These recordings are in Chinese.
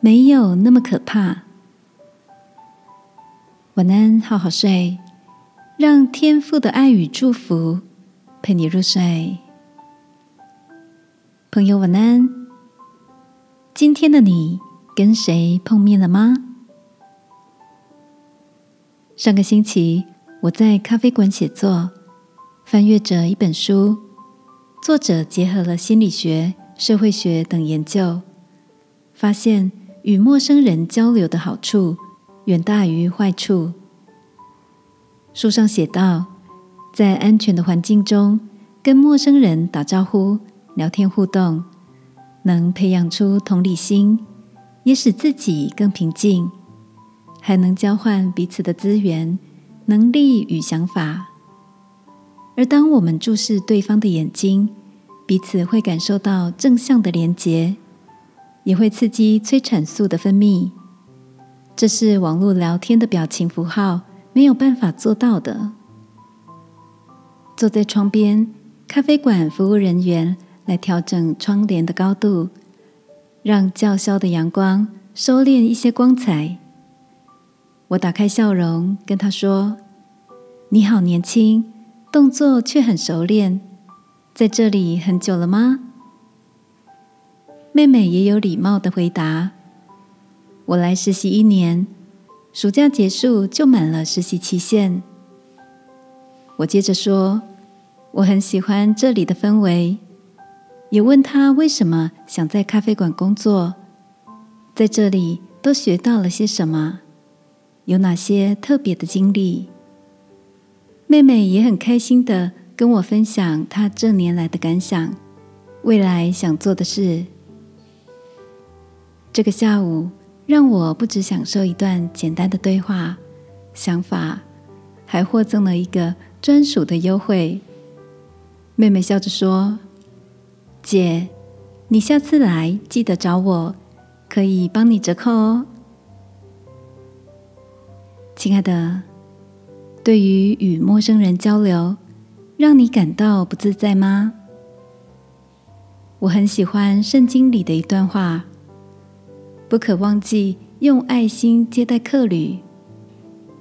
没有那么可怕。晚安，好好睡，让天父的爱与祝福陪你入睡。朋友，晚安。今天的你跟谁碰面了吗？上个星期我在咖啡馆写作，翻阅着一本书，作者结合了心理学、社会学等研究，发现。与陌生人交流的好处远大于坏处。书上写道，在安全的环境中跟陌生人打招呼、聊天互动，能培养出同理心，也使自己更平静，还能交换彼此的资源、能力与想法。而当我们注视对方的眼睛，彼此会感受到正向的连结。也会刺激催产素的分泌，这是网络聊天的表情符号没有办法做到的。坐在窗边，咖啡馆服务人员来调整窗帘的高度，让叫嚣的阳光收敛一些光彩。我打开笑容，跟他说：“你好年轻，动作却很熟练，在这里很久了吗？”妹妹也有礼貌的回答：“我来实习一年，暑假结束就满了实习期限。”我接着说：“我很喜欢这里的氛围。”也问她为什么想在咖啡馆工作，在这里都学到了些什么，有哪些特别的经历。妹妹也很开心的跟我分享她这年来的感想，未来想做的事。这个下午让我不只享受一段简单的对话，想法还获赠了一个专属的优惠。妹妹笑着说：“姐，你下次来记得找我，可以帮你折扣哦。”亲爱的，对于与陌生人交流，让你感到不自在吗？我很喜欢圣经里的一段话。不可忘记用爱心接待客旅，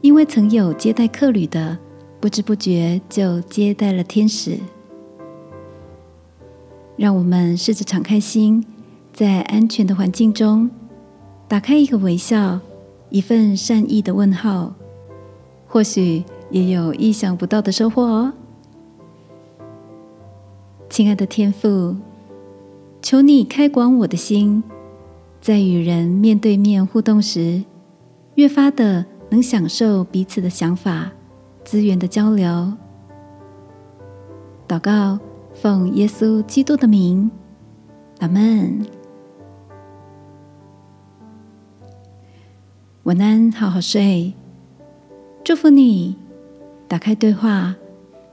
因为曾有接待客旅的，不知不觉就接待了天使。让我们试着敞开心，在安全的环境中，打开一个微笑，一份善意的问候，或许也有意想不到的收获哦。亲爱的天父，求你开广我的心。在与人面对面互动时，越发的能享受彼此的想法、资源的交流。祷告，奉耶稣基督的名，阿门。晚安，好好睡。祝福你，打开对话，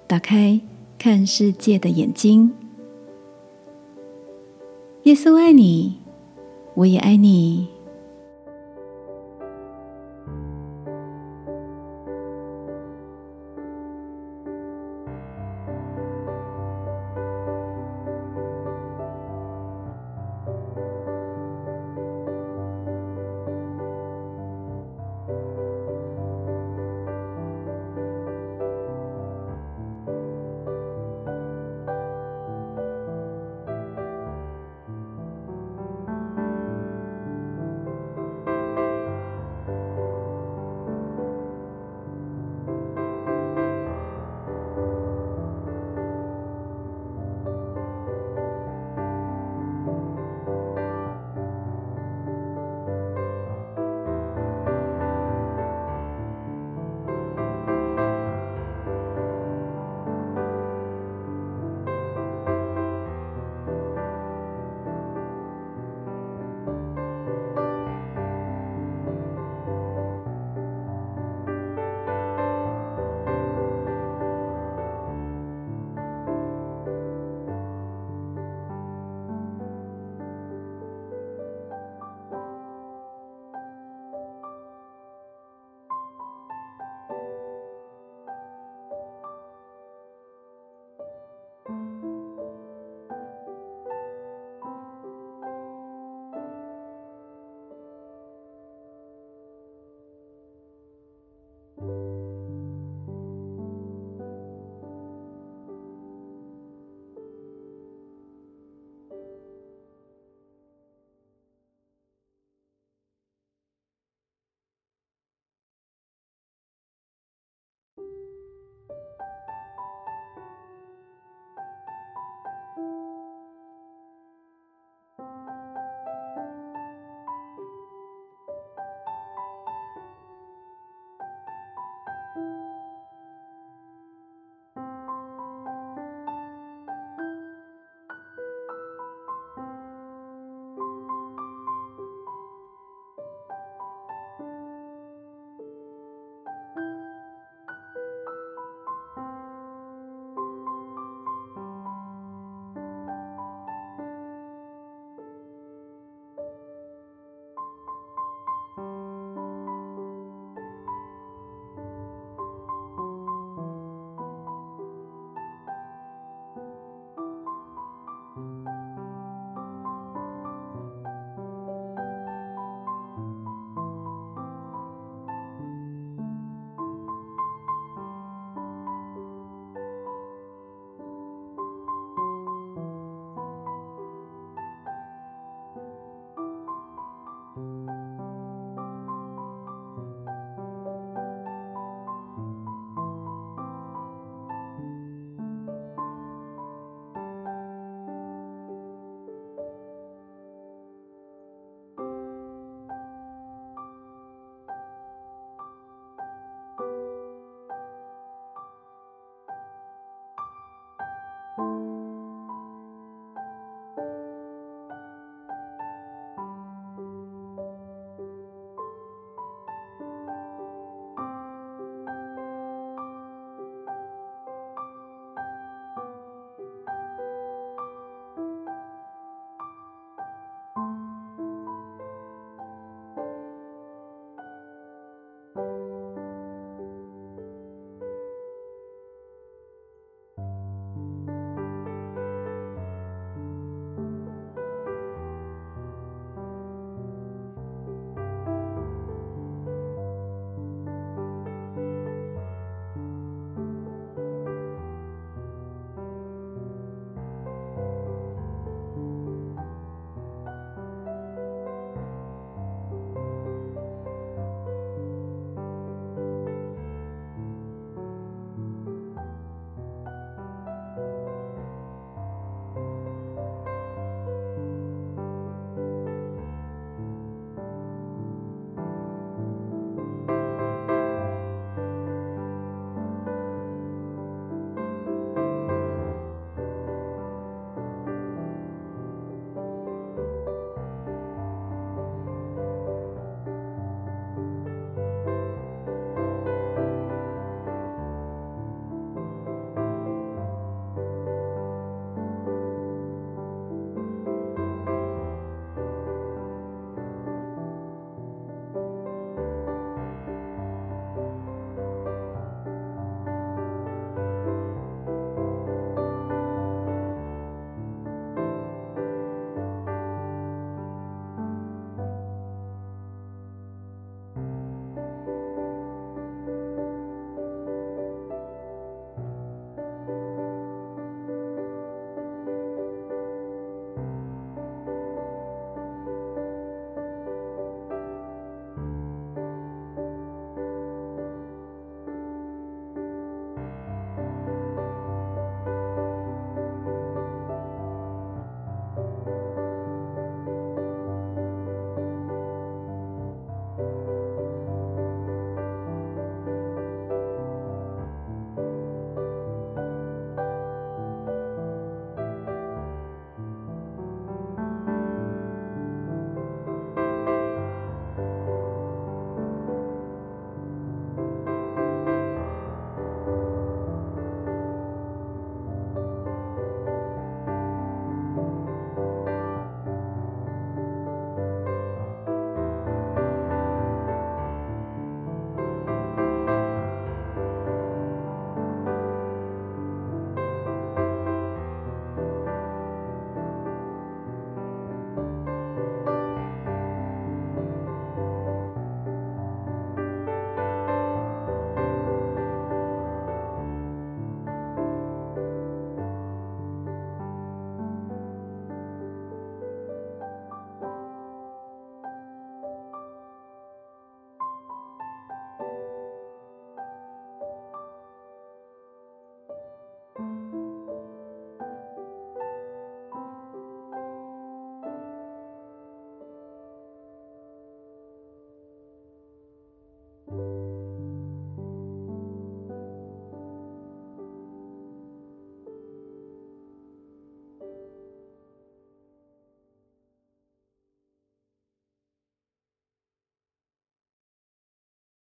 打开看世界的眼睛。耶稣爱你。我也爱你。